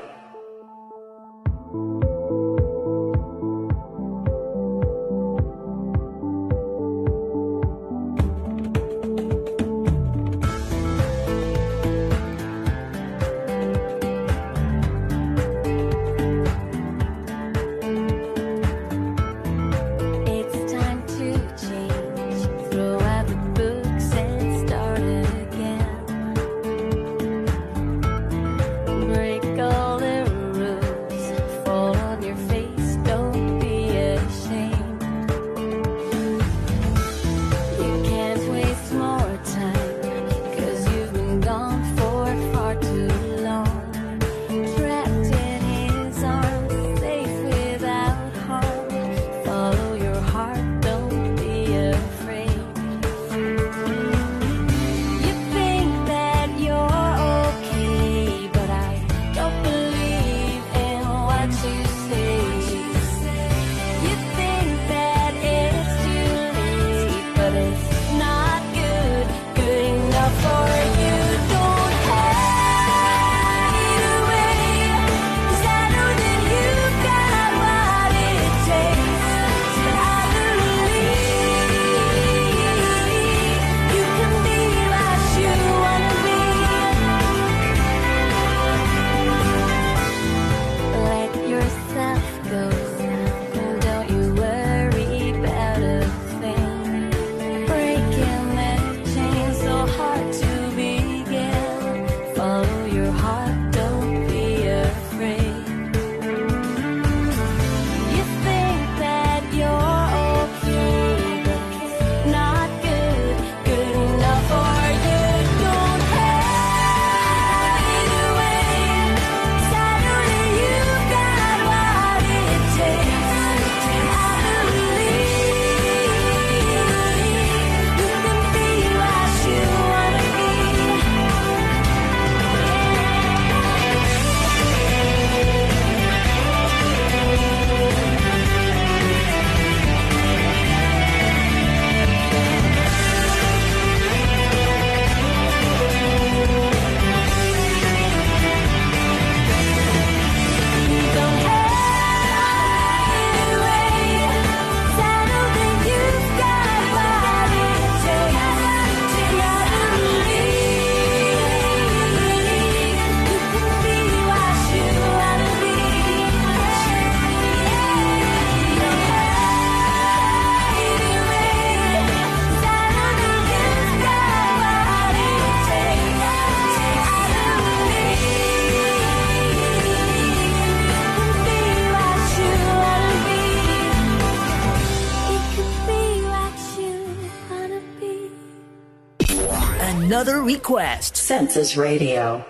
Quest. Census Radio.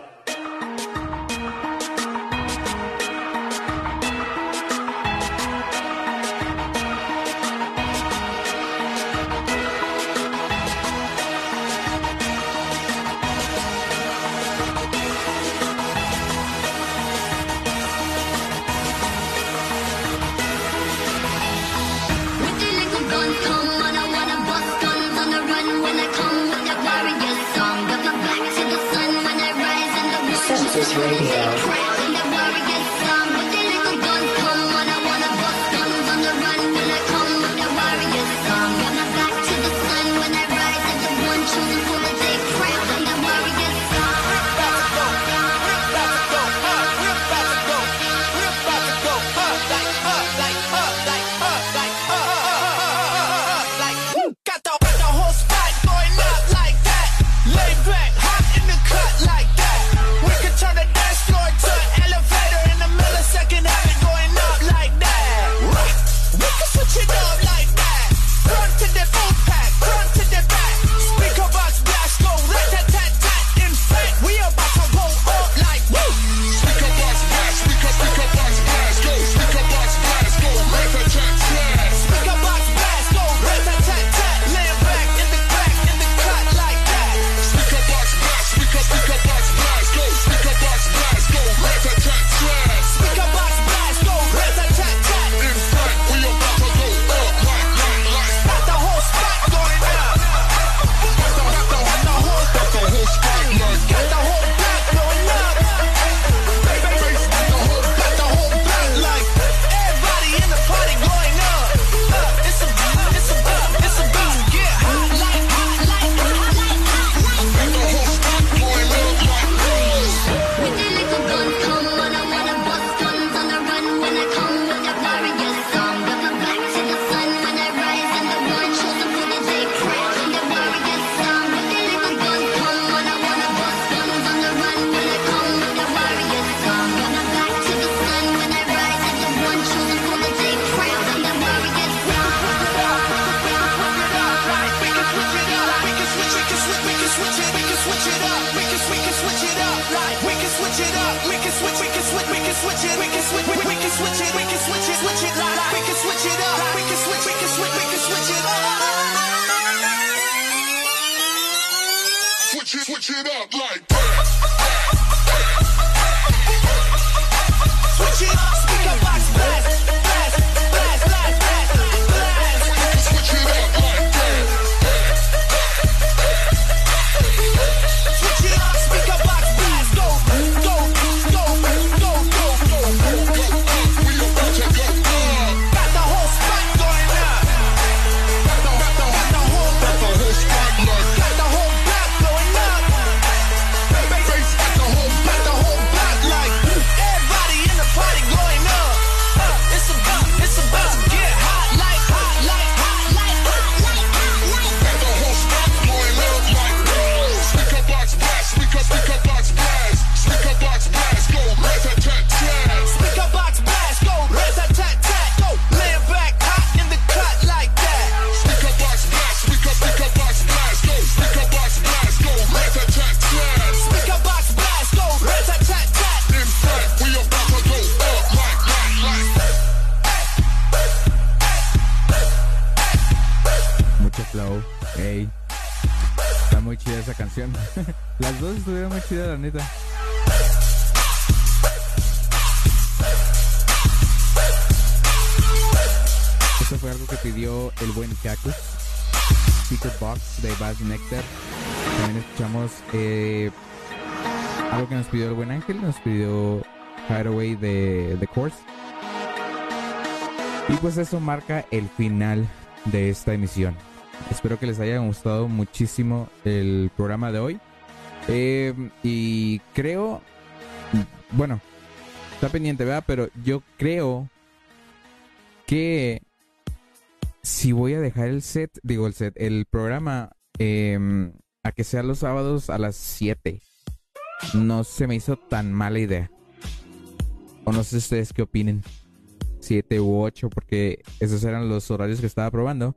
switch it up like that. Switch it, up, speaker box blast, blast, blast, blast, blast, blast. Switch it up. la neta. Esto fue algo que pidió el buen Cactus. Secret Box de Bass Nectar. También escuchamos eh, algo que nos pidió el buen Ángel. Nos pidió Hideaway de The Course. Y pues eso marca el final de esta emisión. Espero que les haya gustado muchísimo el programa de hoy. Eh, y creo, bueno, está pendiente, ¿verdad? Pero yo creo que si voy a dejar el set, digo el set, el programa eh, a que sea los sábados a las 7, no se me hizo tan mala idea. O no sé ustedes qué opinen. 7 u 8, porque esos eran los horarios que estaba probando.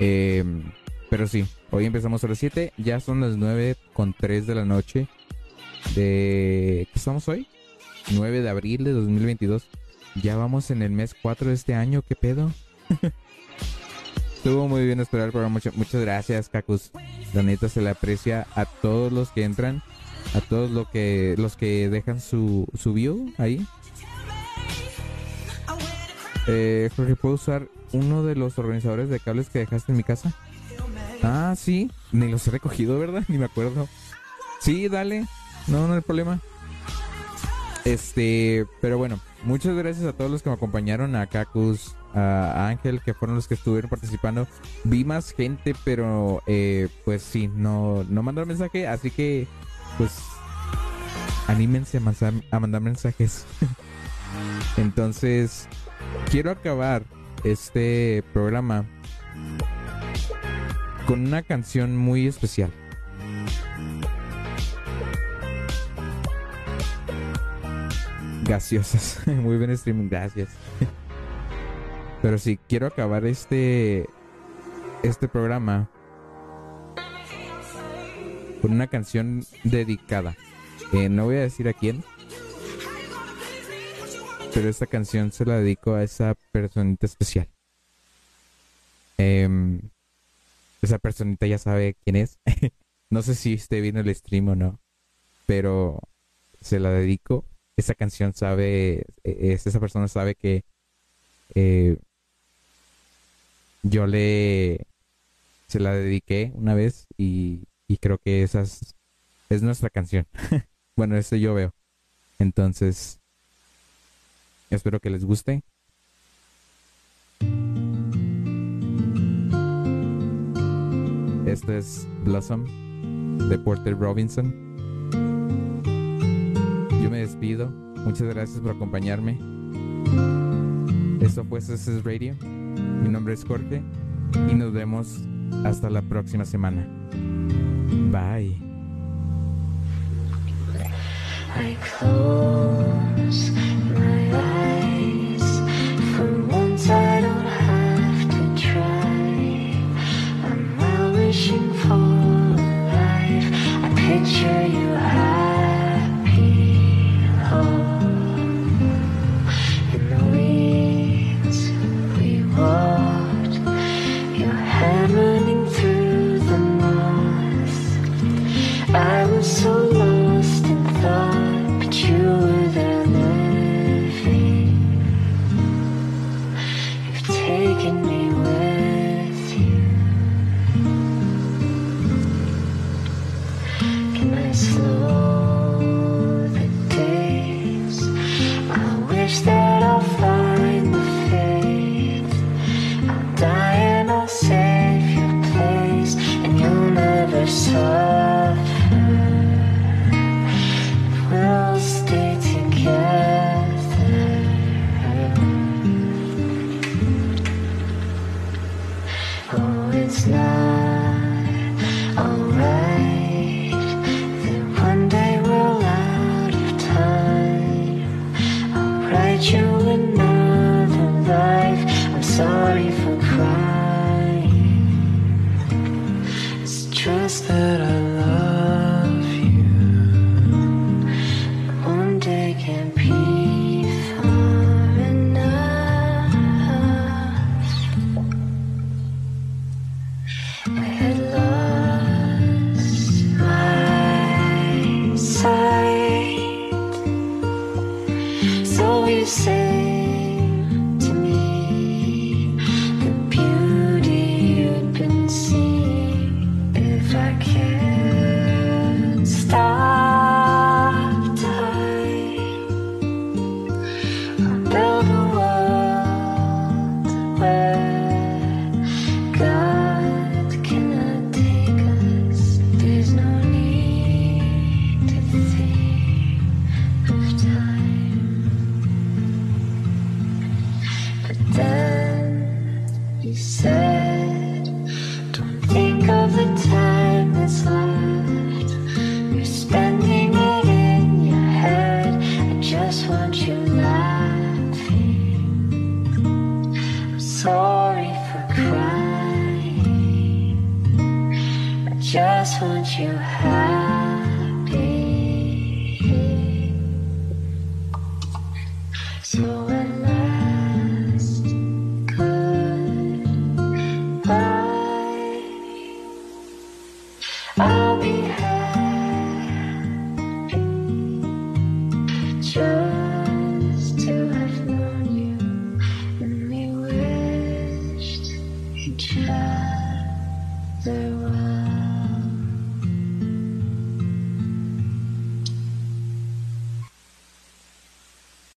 Em, pero sí, hoy empezamos a las 7, ya son las 9 con 3 de la noche de... ¿Qué estamos hoy? 9 de abril de 2022. Ya vamos en el mes 4 de este año, ¿qué pedo? Estuvo muy bien esperar, pero mucho, muchas gracias, Cacus. La neta se le aprecia a todos los que entran, a todos los que, los que dejan su, su view ahí. Eh, Jorge, ¿puedo usar uno de los organizadores de cables que dejaste en mi casa? Ah, sí. Ni los he recogido, ¿verdad? Ni me acuerdo. Sí, dale. No, no hay problema. Este, pero bueno, muchas gracias a todos los que me acompañaron, a Cacus, a Ángel, que fueron los que estuvieron participando. Vi más gente, pero eh, pues sí, no, no mandaron mensaje, así que pues anímense a mandar, a mandar mensajes. Entonces, quiero acabar este programa con una canción muy especial. Gaseosas. Muy buen streaming, gracias. Pero sí, quiero acabar este este programa con una canción dedicada. Eh, no voy a decir a quién, pero esta canción se la dedico a esa personita especial. Em, esa personita ya sabe quién es. no sé si esté viendo el stream o no, pero se la dedico. Esa canción sabe, e- es- esa persona sabe que eh, yo le se la dediqué una vez y, y creo que esa es, es nuestra canción. bueno, eso yo veo. Entonces, espero que les guste. Esto es Blossom de Porter Robinson. Yo me despido. Muchas gracias por acompañarme. Esto fue CSS Radio. Mi nombre es Jorge y nos vemos hasta la próxima semana. Bye.